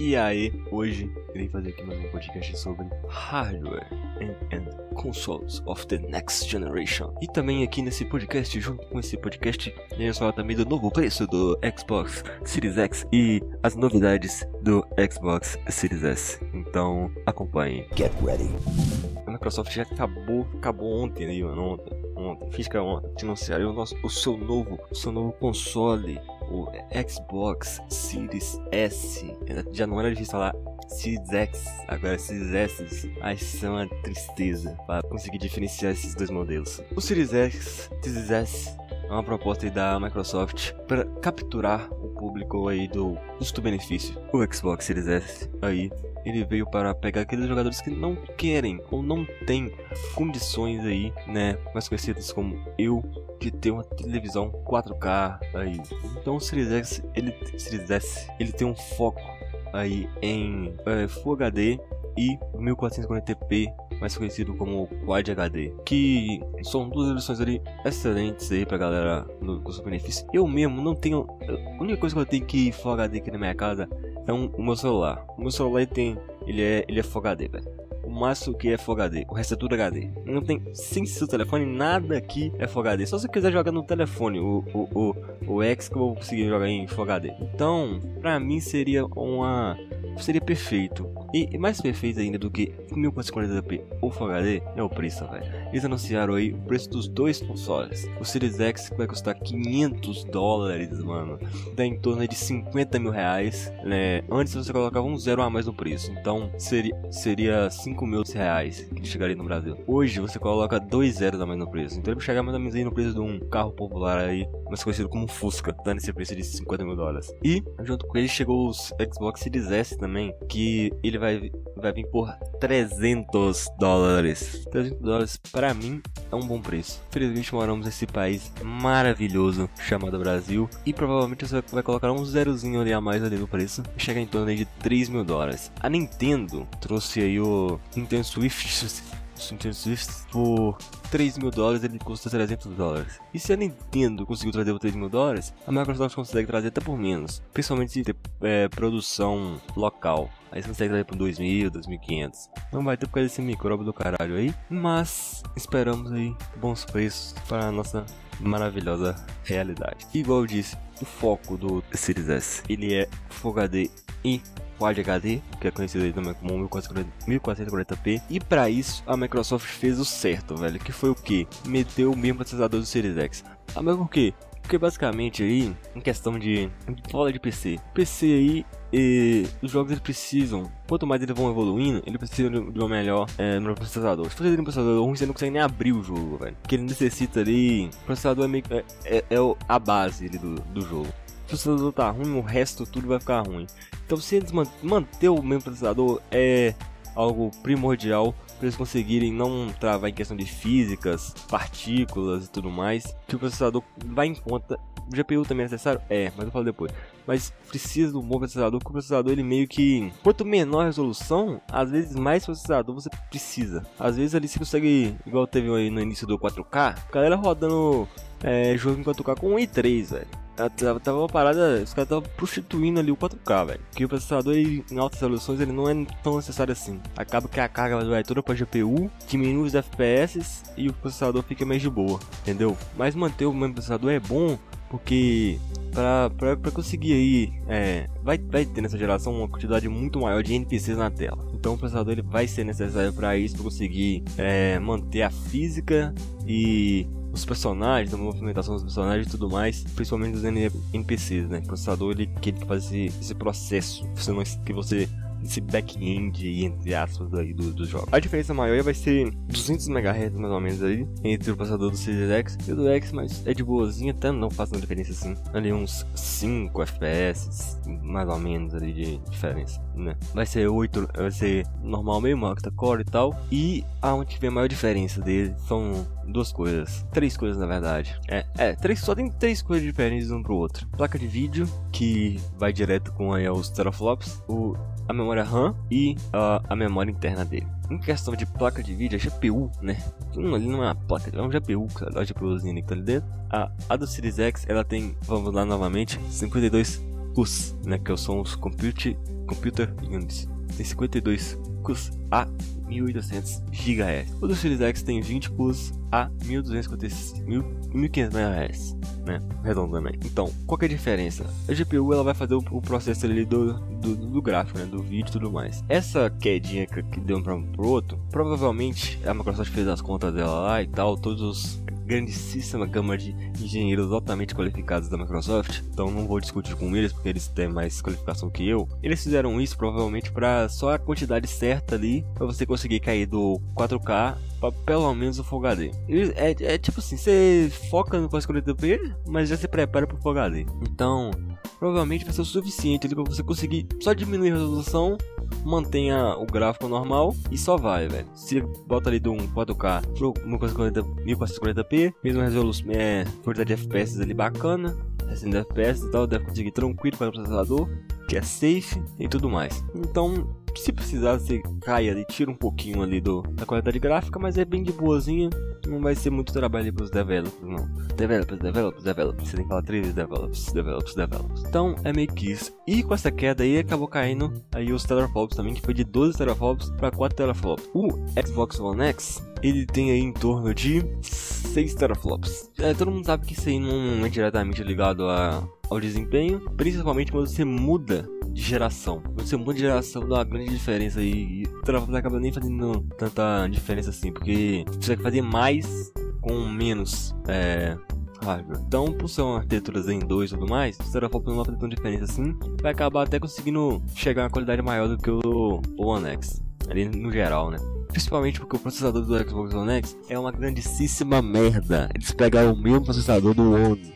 E aí, hoje irei fazer aqui mais um podcast sobre hardware and, and, consoles of the next generation. E também aqui nesse podcast, junto com esse podcast, iremos falar também do novo preço do Xbox Series X e as novidades do Xbox Series S. Então, acompanhe. Get ready. A Microsoft já acabou, acabou ontem mano, ontem, ontem, física ontem, anunciaram o, nosso, o seu novo, o seu novo console o Xbox Series S. Já não era difícil falar Series X, agora Series S. Ai, isso é uma tristeza para conseguir diferenciar esses dois modelos. O Series X, Series S é uma proposta da Microsoft para capturar o público aí do custo-benefício. O Xbox Series S aí ele veio para pegar aqueles jogadores que não querem ou não têm condições aí, né, mais conhecidas como eu, de ter uma televisão 4K aí. Então o Series X, ele, Series S, ele tem um foco aí em é, Full HD e 1440p, mais conhecido como Quad HD, que são duas versões ali excelentes aí pra galera no custo-benefício. Eu mesmo não tenho, a única coisa que eu tenho que Full HD aqui na minha casa é um, o meu celular. O meu celular tem, ele é, ele é Full HD, velho o máximo que é Full HD, o resto é tudo HD. Não tem, sem seu telefone, nada aqui é Full HD. Só se você quiser jogar no telefone, o, o, o, o X que eu vou conseguir jogar em Full HD. Então, pra mim seria uma seria perfeito. E mais perfeito ainda do que 1440p ou Full HD é o preço, velho. Eles anunciaram aí o preço dos dois consoles. O Series X vai custar 500 dólares, mano. Dá em torno de 50 mil reais. Né? Antes você colocava um zero a mais no preço. Então seria, seria 5 mil reais que chegaria no Brasil. Hoje você coloca dois zeros a mais no preço. Então ele vai chegar mais ou menos aí no preço de um carro popular aí, mais conhecido como Fusca. Dando esse preço de 50 mil dólares. E junto com ele chegou o Xbox Series S também. Que ele vai, vai vir por 300 dólares. 300 dólares para mim é um bom preço. Felizmente moramos nesse país maravilhoso chamado Brasil. E provavelmente você vai colocar um zerozinho ali a mais ali no preço. E chega em torno de 3 mil dólares. A Nintendo trouxe aí o Nintendo Swift. Nintendo Swift por 3 mil dólares ele custa 300 dólares. E se a Nintendo conseguiu trazer por 3 mil dólares, a Microsoft consegue trazer até por menos. Principalmente se ter é, produção local. Aí você consegue trazer por 2.000, 2.500. Não vai ter por causa desse micróbio do caralho aí. Mas esperamos aí bons preços para a nossa maravilhosa realidade. Igual eu disse, o foco do Series S ele é Full HD e Quad HD, que é conhecido aí também como 1440p. E para isso a Microsoft fez o certo, velho, que foi o que? Meteu o mesmo processador do Series X. Ah, mas por quê? Porque basicamente aí, em questão de fala de PC, PC aí e os jogos eles precisam, quanto mais eles vão evoluindo, ele precisa de um melhor é, no processador. Se você tem um processador ruim, você não consegue nem abrir o jogo, velho. Porque ele necessita ali. O processador é meio é, é, é a base ali, do, do jogo. Se o processador tá ruim, o resto tudo vai ficar ruim. Então, se eles manter o mesmo processador, é algo primordial para eles conseguirem não travar em questão de físicas, partículas e tudo mais, que o processador vai em conta. O GPU também é necessário? É, mas eu falo depois. Mas precisa um bom processador, porque o processador ele meio que. Quanto menor a resolução, às vezes mais processador você precisa. Às vezes ali você consegue, igual teve aí no início do 4K, a galera rodando é, jogo em 4K com 1 e 3, velho. Tava, tava uma parada, os caras estavam prostituindo ali o 4K, velho. Porque o processador ele, em altas resoluções ele não é tão necessário assim. Acaba que a carga vai toda pra GPU, diminui os FPS e o processador fica mais de boa, entendeu? Mas manter o mesmo processador é bom porque pra, pra, pra conseguir aí, é, vai, vai ter nessa geração uma quantidade muito maior de NPCs na tela. Então o processador ele vai ser necessário para isso, para conseguir é, manter a física e os personagens, a movimentação dos personagens e tudo mais, principalmente dos NPCs, né? O processador ele quer fazer esse, esse processo que você esse back-end, entre aspas, aí do, do jogo. A diferença maior vai ser 200 MHz mais ou menos aí, entre o processador do Series X e o do X, mas é de boazinha, até não faz uma diferença assim. Ali uns 5 FPS, mais ou menos ali de diferença, né? Vai ser 8, vai ser normal mesmo, octa-core e tal. E aonde vem a maior diferença dele são duas coisas. Três coisas, na verdade. É, é três, só tem três coisas diferentes um pro outro. Placa de vídeo, que vai direto com aí os teraflops. O a memória RAM e uh, a memória interna dele. Em questão de placa de vídeo, a GPU, né? Hum, ali não é uma placa, é um GPU, cara, a GPUzinha que tá ali dentro. A, a do Series X, ela tem, vamos lá novamente, 52 CUS, né, que são os Computer, Computer Units. Tem 52 CUS a 1800 GHz. O do Series X tem 20 CUS a 1256 1500 MHz, né? Redondamente. Então, qual é a diferença? A GPU ela vai fazer o, o processo ali do, do, do, gráfico, né? Do vídeo e tudo mais. Essa quedinha que, que deu um para um pro outro, provavelmente a Microsoft fez as contas dela lá e tal, todos os grandíssima gama de engenheiros altamente qualificados da Microsoft, então não vou discutir com eles porque eles têm mais qualificação que eu. Eles fizeram isso provavelmente para só a quantidade certa ali para você conseguir cair do 4K para pelo menos o Full HD. É, é, tipo assim, você foca no 440p, mas já se prepara para o Full HD. Então, provavelmente vai ser o suficiente para você conseguir só diminuir a resolução mantenha o gráfico normal e só vai, velho. Se bota ali do 4K pro 1440p, mesma resolução, é, quantidade de FPS ali bacana, 60 FPS e tal, deve conseguir tranquilo para o processador, que é safe e tudo mais. Então, se precisar, você cai ali, tira um pouquinho ali do, da qualidade gráfica, mas é bem de boazinha. Não vai ser muito trabalho ali pros developers, não. Developers, developers, developers. Você tem que falar três vezes developers, developers, developers. Então é meio que isso. E com essa queda aí acabou caindo aí os teraflops também, que foi de 12 teraflops para 4 teraflops. O Xbox One X, ele tem aí em torno de 6 teraflops. É, todo mundo sabe que isso aí não é diretamente ligado a, ao desempenho, principalmente quando você muda de geração. Quando você muda de geração, dá uma grande diferença aí. E o teraflops acaba nem fazendo tanta diferença assim, porque você vai fazer mais com menos é, hardware. Então, por ser uma arquitetura Zen 2 e tudo mais, o teraflops não vai fazer tanta diferença assim. Vai acabar até conseguindo chegar a uma qualidade maior do que o, o One X, ali no geral, né? Principalmente porque o processador do Xbox One X é uma grandíssima merda. Eles pegaram o mesmo processador do One.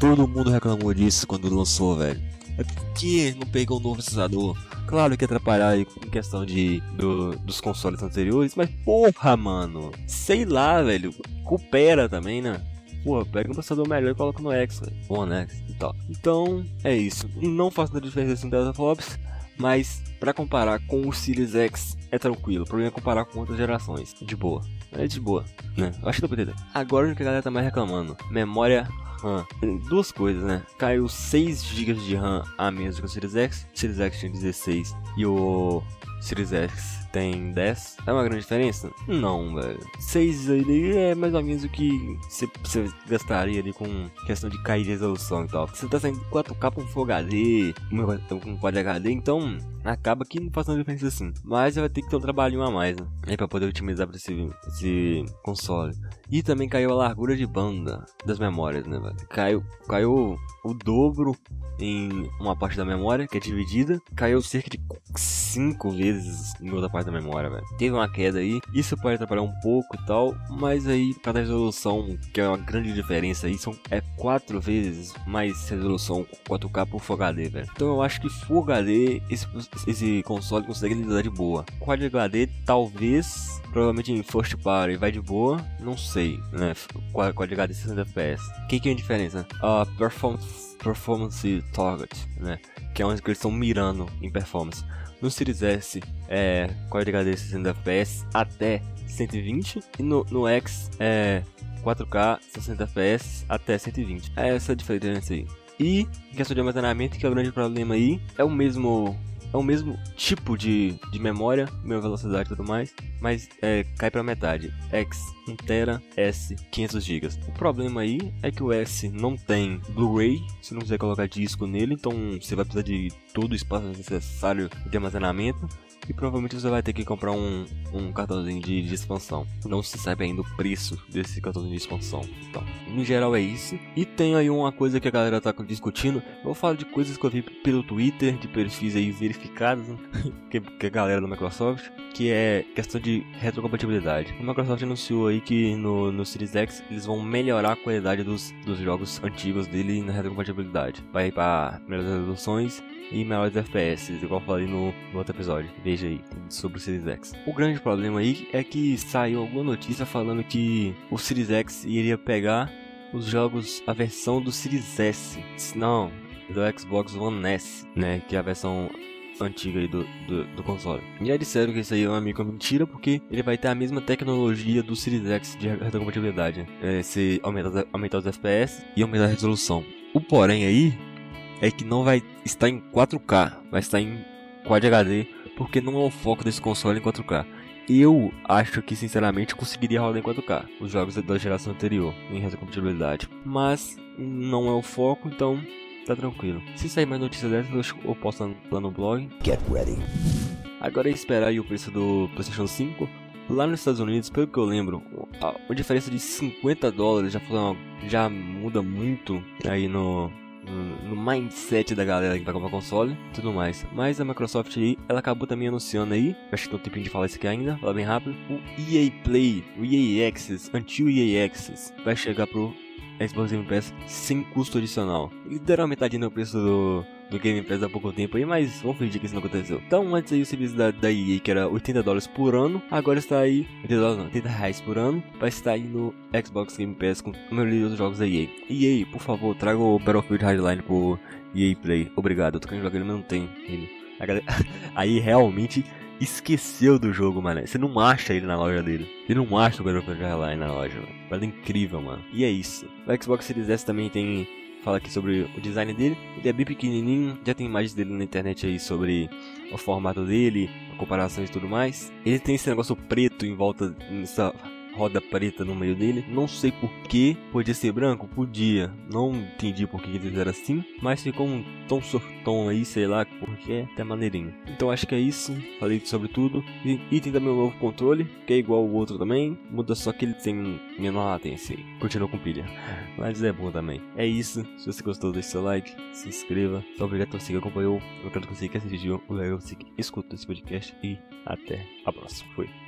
Todo mundo reclamou disso quando lançou, velho. É porque não pegou um novo processador. Claro que atrapalhar aí em questão de do, dos consoles anteriores, mas porra, mano. Sei lá, velho. Coopera também, né? Porra, pega um processador melhor e coloca no X, One X e tal. Então, é isso. Não faço nada diferença em teraflops, mas para comparar com o Series X é tranquilo. O problema é comparar com outras gerações. De boa. É de boa, né? Acho que dá pra entender. Agora o que a galera tá mais reclamando: memória RAM. Duas coisas, né? Caiu 6 GB de RAM a menos que o Series X. O Series X tinha 16 e o Series X tem 10. É uma grande diferença? Não, velho. 6 ali é mais ou menos o que você gastaria ali com questão de cair de resolução e tal. Você tá saindo 4K com Full HD, com Quad HD, então acaba que não faz tanta diferença assim. Mas vai ter que ter um trabalhinho a mais, né? Aí pra poder otimizar pra esse, esse console. E também caiu a largura de banda das memórias, né, velho? Caiu, caiu o dobro em uma parte da memória, que é dividida. Caiu cerca de 5 vezes em outra parte da memória, velho. Teve uma queda aí. Isso pode atrapalhar um pouco e tal. Mas aí, cada resolução, que é uma grande diferença aí, são, é 4 vezes mais resolução 4K por Full HD, velho. Então eu acho que Full HD, esse, esse console consegue lidar de boa. Quad HD, talvez, provavelmente em First Party vai de boa, não sei, né? Quad HD 60 FPS. O que, que é a diferença? A uh, performance, performance target, né? Que é onde eles estão mirando em performance. No Series S é Quad HD 60 FPS até 120 e no, no X é 4K 60 FPS até 120. É essa a diferença aí. E em questão de armazenamento, que é o grande problema aí, é o mesmo é o mesmo tipo de, de memória, mesma velocidade e tudo mais, mas é, cai para metade. X 1 TB, S 500 GB. O problema aí é que o S não tem Blu-ray, você não quiser colocar disco nele, então você vai precisar de todo o espaço necessário de armazenamento e provavelmente você vai ter que comprar um, um cartãozinho de, de, expansão. Não se sabe ainda o preço desse cartãozinho de expansão. Então, no geral é isso. E tem aí uma coisa que a galera tá discutindo. Eu falar de coisas que eu vi pelo Twitter, de perfis aí verificados, né? que, que a galera da Microsoft, que é questão de retrocompatibilidade. A Microsoft anunciou aí que no, no Series X eles vão melhorar a qualidade dos, dos jogos antigos dele na retrocompatibilidade. Vai para melhores resoluções e melhores FPS, igual eu falei no, no, outro episódio. Aí sobre o Series X. O grande problema aí é que saiu alguma notícia falando que o Series X iria pegar os jogos, a versão do Series S. Não, do Xbox One S, né? Que é a versão antiga aí do, do, do, console. E já disseram que isso aí é uma micro mentira, porque ele vai ter a mesma tecnologia do Series X de retrocompatibilidade. É, se aumentar, aumentar os FPS e aumentar a resolução. O porém aí é que não vai estar em 4K, vai estar em Quad HD, porque não é o foco desse console em 4K. Eu acho que sinceramente conseguiria rodar em 4K os jogos da geração anterior em retrocompatibilidade, mas não é o foco, então tá tranquilo. Se sair mais notícias dessas, eu posto lá no blog. Get ready. Agora é esperar aí o preço do PlayStation 5. Lá nos Estados Unidos, pelo que eu lembro, a, diferença de 50 dólares já, já muda muito aí no, no, no, mindset da galera que vai comprar console tudo mais. Mas a Microsoft aí, ela acabou também anunciando aí, acho que tem um tempinho de falar isso aqui ainda, falar bem rápido, o EA Play, o EA Access, antigo EA Access, vai chegar pro Xbox Game Pass sem custo adicional. Literalmente metade no preço do, do Game Pass há pouco tempo aí, mas vamos fingir que isso não aconteceu. Então, antes aí o serviço da, da EA, que era 80 dólares por ano, agora está aí, 80 dólares não, 80 reais por ano, vai estar aí no Xbox Game Pass com a maioria dos jogos da EA. EA, por favor, traga o Battlefield Hardline pro EA Play. Obrigado, eu tô querendo jogar ele, mas não tem ele. Aí realmente esqueceu do jogo, mano. Você não acha ele na loja dele. Você não acha o Battlefield Hardline na loja, mano. É incrível, mano. E é isso. O Xbox Series S também tem fala aqui sobre o design dele. Ele é bem pequenininho, já tem imagens dele na internet aí sobre o formato dele, a comparação e tudo mais. Ele tem esse negócio preto em volta nessa roda preta no meio dele. Não sei por que. Podia ser branco? Podia. Não entendi por que eles fizeram assim. Mas ficou um tom sortom aí, sei lá porque é até maneirinho. Então acho que é isso. Falei sobre tudo. E, e tem também o novo controle, que é igual o outro também. Muda só que ele tem menor latência. Continua com pilha. Mas é bom também. É isso. Se você gostou, deixe seu like, se inscreva. Muito obrigado por você que acompanhou. Quero que você que assistiu. O legal você que escutou esse podcast. E até a próxima. Fui.